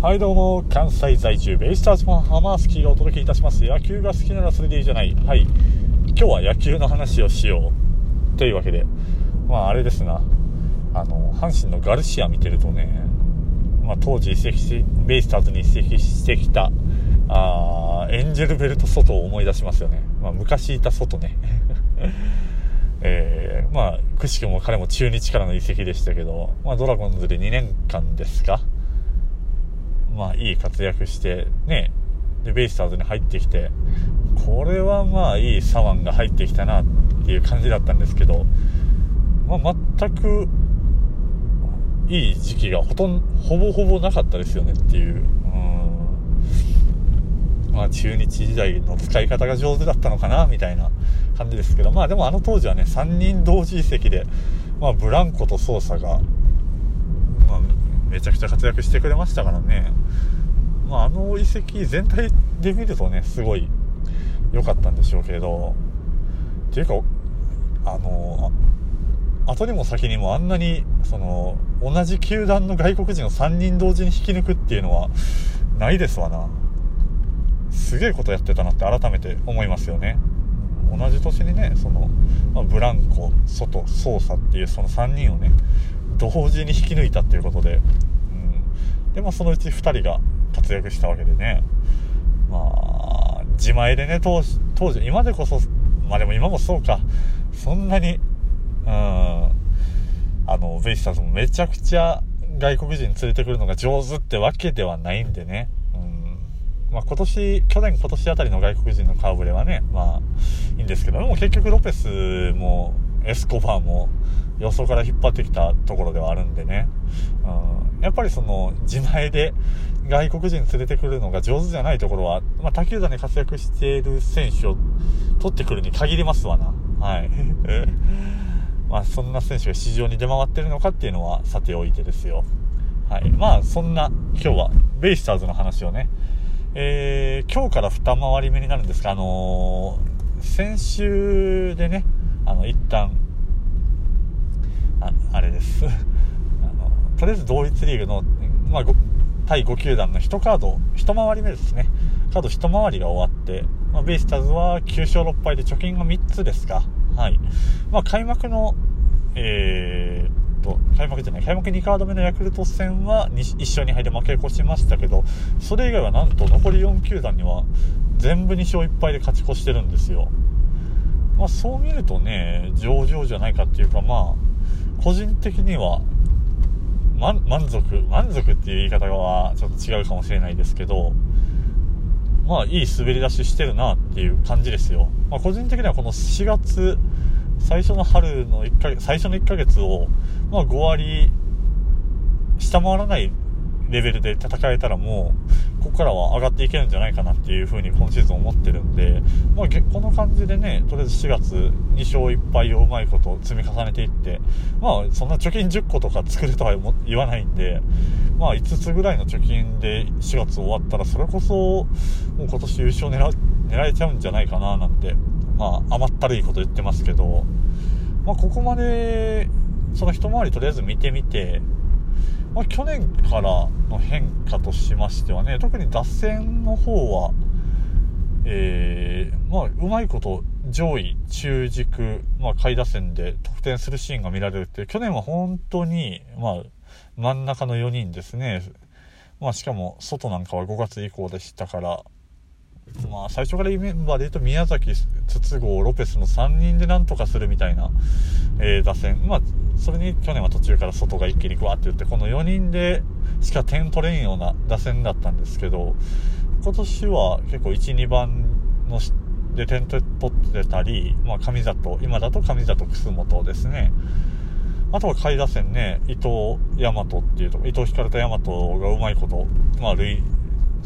はいどうも、関西在住、ベイスターズファン、ハマースキーがお届けいたします。野球が好きならそれでいいじゃない。はい。今日は野球の話をしよう。というわけで、まああれですな。あの、阪神のガルシア見てるとね、まあ当時移籍し、ベイスターズに移籍してきた、あエンジェルベルト外を思い出しますよね。まあ昔いた外ね。えー、まあ、くしくも彼も中日からの移籍でしたけど、まあドラゴンズで2年間ですかまあ、いい活躍して、ね、で、ベイスターズに入ってきて、これはまあ、いい左腕が入ってきたなっていう感じだったんですけど、まあ、全く、いい時期がほとんど、ほぼほぼなかったですよねっていう。うん。まあ、中日時代の使い方が上手だったのかな、みたいな感じですけど、まあでもあの当時はね、3人同時移籍で、まあ、ブランコとソーサが、めちゃくちゃ活躍してくれましたからね、まあ、あの遺跡全体で見るとねすごい良かったんでしょうけど。っていうかあの後にも先にもあんなにその同じ球団の外国人を3人同時に引き抜くっていうのはないですわな。すげえことやってたなって改めて思いますよね。同じ年にねその、まあ、ブランコ外操作っていうその3人をね同時に引き抜いたっていうことで、うん、でまあそのうち2人が活躍したわけでね。まあ自前でね当時当時今でこそまあでも今もそうか。そんなにうん。あのベイスターズもめちゃくちゃ外国人連れてくるのが上手ってわけではないんでね、まあ、今年去年今年あたりの外国人の顔ぶれはねまあいいんですけど。でも結局ロペスもエスコバーも予想から引っ張ってきたところではあるんでね、うん、やっぱりその自前で外国人連れてくるのが上手じゃないところは、まあ、他球団で活躍している選手を取ってくるに限りますわな。はい。まあ、そんな選手が市場に出回ってるのかっていうのはさておいてですよ。はい。まあ、そんな、今日は、ベイスターズの話をね、えー、今日から二回り目になるんですが、あのー、先週でね、あの、一旦、あれです。あのとりあえず同一リーグの、まあ、対5球団の1カード1回り目ですね。カード1回りが終わって、まあ、ベイスターズは9勝6敗で貯金が3つですかはい、まあ、開幕のえー、っと開幕じゃない開幕2カード目のヤクルト戦は 1, 勝2敗で負け越しましたけどそれ以外はなんと残り4球団には全部2勝1敗で勝ち越してるんですよ。まあ、そう見るとね上々じゃないかっていうかまあ個人的には、ま、満足、満足っていう言い方はちょっと違うかもしれないですけど、まあいい滑り出ししてるなっていう感じですよ。まあ、個人的にはこの4月、最初の春の1ヶ月、最初の1ヶ月を、まあ5割下回らないレベルで戦えたらもう、ここからは上がっていけるんじゃないかなっていう風に今シーズン思ってるんで、まあ、この感じでね、とりあえず4月2勝1敗をうまいこと積み重ねていって、まあ、そんな貯金10個とか作るとは言わないんで、まあ、5つぐらいの貯金で4月終わったら、それこそ、もう今年優勝狙狙えちゃうんじゃないかななんて、まあ、甘ったるいこと言ってますけど、まあ、ここまで、その一回りとりあえず見てみて、まあ、去年からの変化としましてはね、特に脱線の方は、えー、まあ、うまいこと上位、中軸、まあ、下位打線で得点するシーンが見られるって、去年は本当に、まあ、真ん中の4人ですね。まあ、しかも、外なんかは5月以降でしたから、まあ、最初からメンバーで言うと宮崎、筒香、ロペスの3人でなんとかするみたいな、えー、打線。まあ、それに去年は途中から外が一気にグワって言って、この4人でしか点取れんような打線だったんですけど、今年は結構1、2番ので点取ってたり、まあ、上里、今だと上里、楠本ですね。あとは下位打線ね、伊藤大和っていうと、伊藤光と大和がうまいこと、まあ、塁、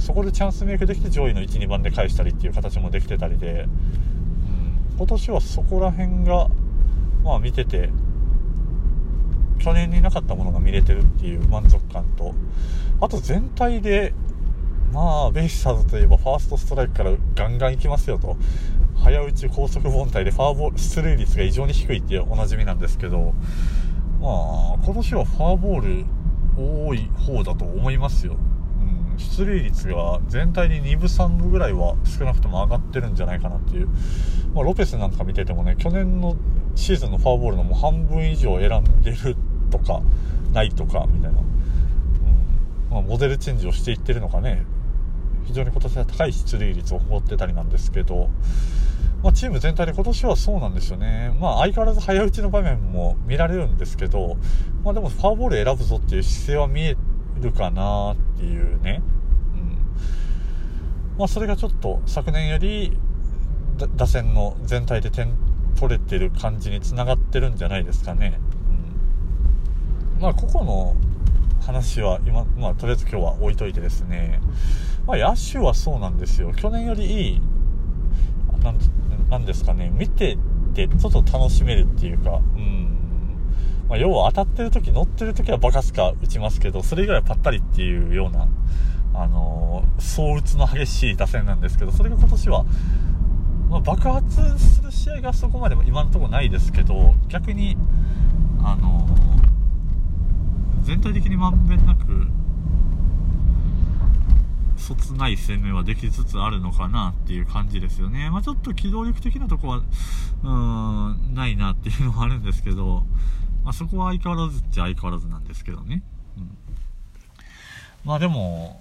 そこでチャンスメイクできて上位の1、2番で返したりっていう形もできてたりで、うん、今年はそこら辺が、まあ見てて、去年になかったものが見れてるっていう満足感と、あと全体で、まあ、ベイスターズといえばファーストストライクからガンガン行きますよと。早打ち高速凡退でファーボール、出塁率が異常に低いっておなじみなんですけど、まあ、今年はフォアボール多い方だと思いますよ。出塁率が全体に2分3分ぐらいは少なくとも上がってるんじゃないかなっていう、まあ、ロペスなんか見ててもね去年のシーズンのフォアボールのもう半分以上選んでるとかないとかみたいな、うんまあ、モデルチェンジをしていってるのかね。非常に今年は高い出塁率を誇ってたりなんですけど、まあ、チーム全体で今年はそうなんですよね、まあ、相変わらず早打ちの場面も見られるんですけど、まあ、でもフォアボール選ぶぞっていう姿勢は見えるかなっていうね、うんまあ、それがちょっと昨年より打線の全体で点取れてる感じにつながってるんじゃないですかね。うん、まあ、個々の話は今、まあ、とりあえず今日は置いといてですね、まあ、野手はそうなんですよ。去年よりいい、なんなんですかね、見ててちょっと楽しめるっていうか、うん。まあ、要は当たってる時、乗ってる時はバカスカ打ちますけど、それ以外はパッタリっていうような、あのー、総打つの激しい打線なんですけど、それが今年は、まあ、爆発する試合がそこまでも今のところないですけど逆にあの全体的にまんべんなくそつない攻めはできつつあるのかなっていう感じですよね。まあ、ちょっと機動力的なとこは、うーん、ないなっていうのはあるんですけど、まあ、そこは相変わらずっちゃ相変わらずなんですけどね。うん、まあでも、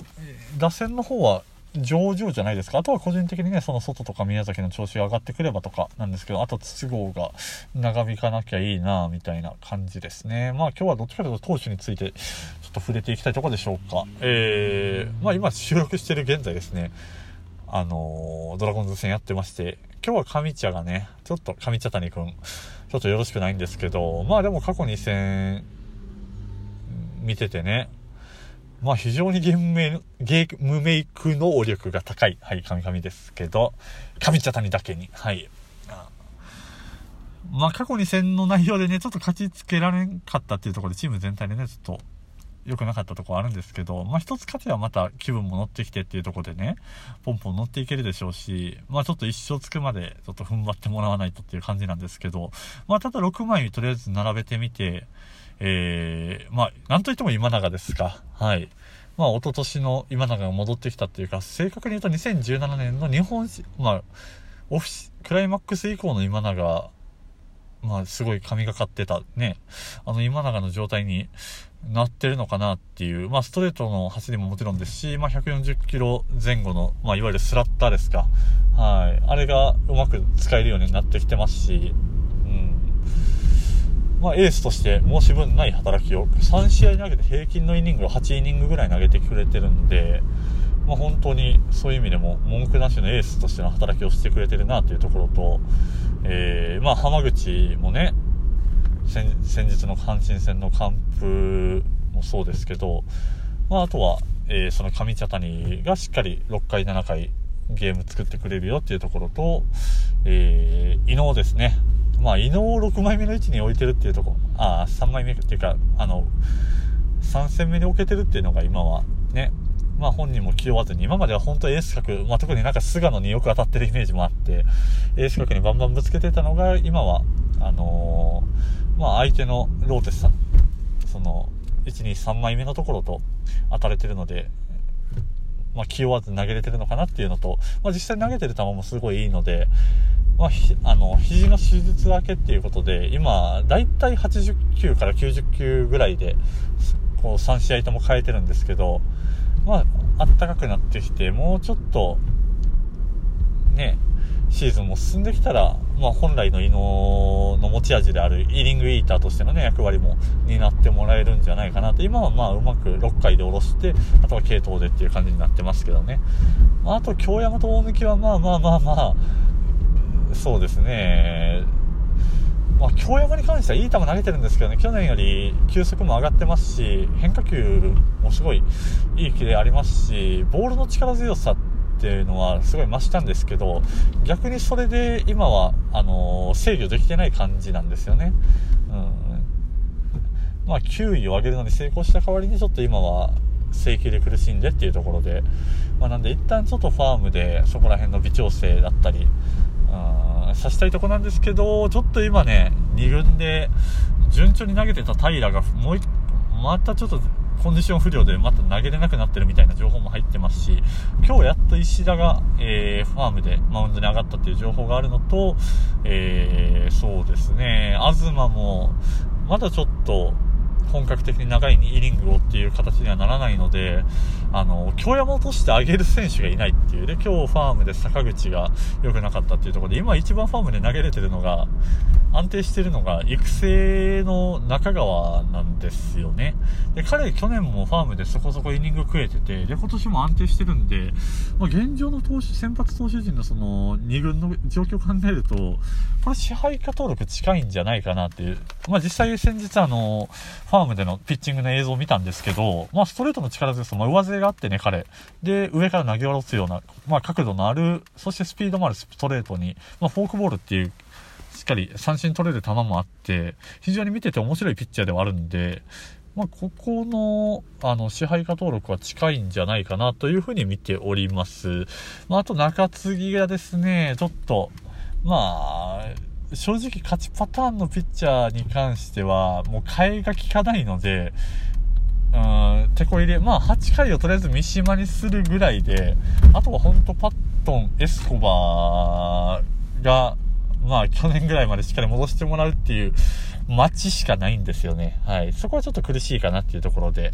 打線の方は上々じゃないですか。あとは個人的にね、その外とか宮崎の調子が上がってくればとかなんですけど、あと筒香が長引かなきゃいいなみたいな感じですね。まあ今日はどっちかというと投手についてちょっと触れていきたいところでしょうか。えー、まあ今収録してる現在ですね、あのー、ドラゴンズ戦やってまして、今日は上茶がね、ちょっと上茶谷くん、ちょっとよろしくないんですけど、まあでも過去2戦見ててね、まあ非常にゲームメゲームメイク能力が高い、はい、神々ですけど、神茶谷だけに、はい。まあ過去2戦の内容でね、ちょっと勝ちつけられんかったっていうところでチーム全体でね、ちょっと良くなかったところあるんですけど、まあ一つ勝てばまた気分も乗ってきてっていうところでね、ポンポン乗っていけるでしょうし、まあちょっと一生つくまでちょっと踏ん張ってもらわないとっていう感じなんですけど、まあただ6枚とりあえず並べてみて、えー、まあ、なんといっても今永ですか。はい。まあ、一昨年の今永が戻ってきたっていうか、正確に言うと2017年の日本、まあ、オフィ、クライマックス以降の今永、まあ、すごい神がかってたね、あの今永の状態になってるのかなっていう、まあ、ストレートの走りももちろんですし、まあ、140キロ前後の、まあ、いわゆるスラッターですか。はい。あれがうまく使えるようになってきてますし、うん。まあ、エースとして申し分ない働きを3試合投げて平均のイニングを8イニングぐらい投げてくれてるんで、まあ、本当にそういう意味でも文句なしのエースとしての働きをしてくれてるなというところと、えー、まあ、浜口もね先日の阪神戦の完封もそうですけど、まあ、あとは、えー、その上茶谷がしっかり6回7回ゲーム作ってくれるよっていうところと、えー、伊能ですね。まあ、伊能を6枚目の位置に置いてるっていうとこ、ああ、3枚目っていうか、あの、3戦目に置けてるっていうのが今はね、まあ本人も気負わずに、今までは本当エース格、まあ特になんか菅野によく当たってるイメージもあって、エース格にバンバンぶつけてたのが、今は、あのー、まあ相手のローテスさん、その、1、2、3枚目のところと当たれてるので、まあ気負わず投げれてるのかなっていうのと、まあ実際投げてる球もすごいいいので、まあ、あの肘の手術明けっていうことで今だいたい80球から90球ぐらいでこう3試合とも変えてるんですけどまあったかくなってきてもうちょっとねシーズンも進んできたら、まあ、本来の異能の持ち味であるイーリングイーターとしてのね役割も担ってもらえるんじゃないかなと。今はまあうまく6回で下ろしてあとは系統でっていう感じになってますけどね、まあ、あと京山と大貫はまあまあまあまあそうですね。まあ、京山に関してはいい球投げてるんですけどね、去年より球速も上がってますし、変化球もすごいいいキレありますし、ボールの力強さっていうのはすごい増したんですけど、逆にそれで今は、あの、制御できてない感じなんですよね。うん。まあ、球威を上げるのに成功した代わりにちょっと今は制球で苦しんでっていうところで、まあ、なんで一旦ちょっとファームでそこら辺の微調整だったり、さしたいとこなんですけど、ちょっと今ね、2軍で順調に投げてた平がもうまたちょっとコンディション不良でまた投げれなくなってるみたいな情報も入ってますし、今日やっと石田が、えー、ファームでマウンドに上がったっていう情報があるのと、えー、そうですね、東も、まだちょっと、本格的に長いイニングをっていう形にはならないので、あの、京山落としてあげる選手がいないっていう。で、今日ファームで坂口が良くなかったっていうところで、今一番ファームで投げれてるのが、安定してるのが育成の中川なんですよね。で、彼去年もファームでそこそこイニング食えてて、で、今年も安定してるんで、まあ、現状の投手、先発投手陣のその2軍の状況を考えると、これ支配下登録近いんじゃないかなっていう。まあ、実際先日あの、ファームでのピッチングの映像を見たんですけど、まあ、ストレートの力強さ、まあ、上背があってね、彼。で、上から投げ下ろすような、まあ、角度のある、そしてスピードもあるストレートに、まあ、フォークボールっていうしっかり三振取れる球もあって、非常に見てて面白いピッチャーではあるんで、まあ、ここの、あの、支配下登録は近いんじゃないかなというふうに見ております。まあ、あと中継ぎがですね、ちょっと、まあ、正直勝ちパターンのピッチャーに関しては、もう替えが効かないので、うん、手こ入れ、まあ8回をとりあえず三島にするぐらいで、あとは本当パットン、エスコバーが、まあ去年ぐらいまでしっかり戻してもらうっていう待ちしかないんですよね。はい。そこはちょっと苦しいかなっていうところで。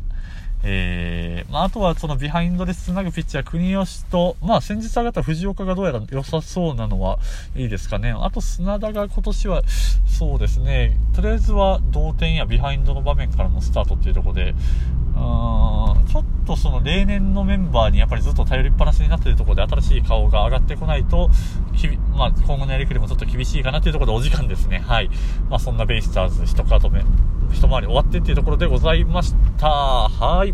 えー、まあ、あとはそのビハインドで繋ぐピッチャー、国吉と、まあ、先日上がった藤岡がどうやら良さそうなのはいいですかね。あと、砂田が今年は、そうですね、とりあえずは同点やビハインドの場面からのスタートっていうところで、ちょっとその例年のメンバーにやっぱりずっと頼りっぱなしになっているところで新しい顔が上がってこないと、まあ、今後のやりくりもちょっと厳しいかなというところでお時間ですね。はい。まあ、そんなベイスターズ一カード目、一回り終わってっていうところでございました。はい。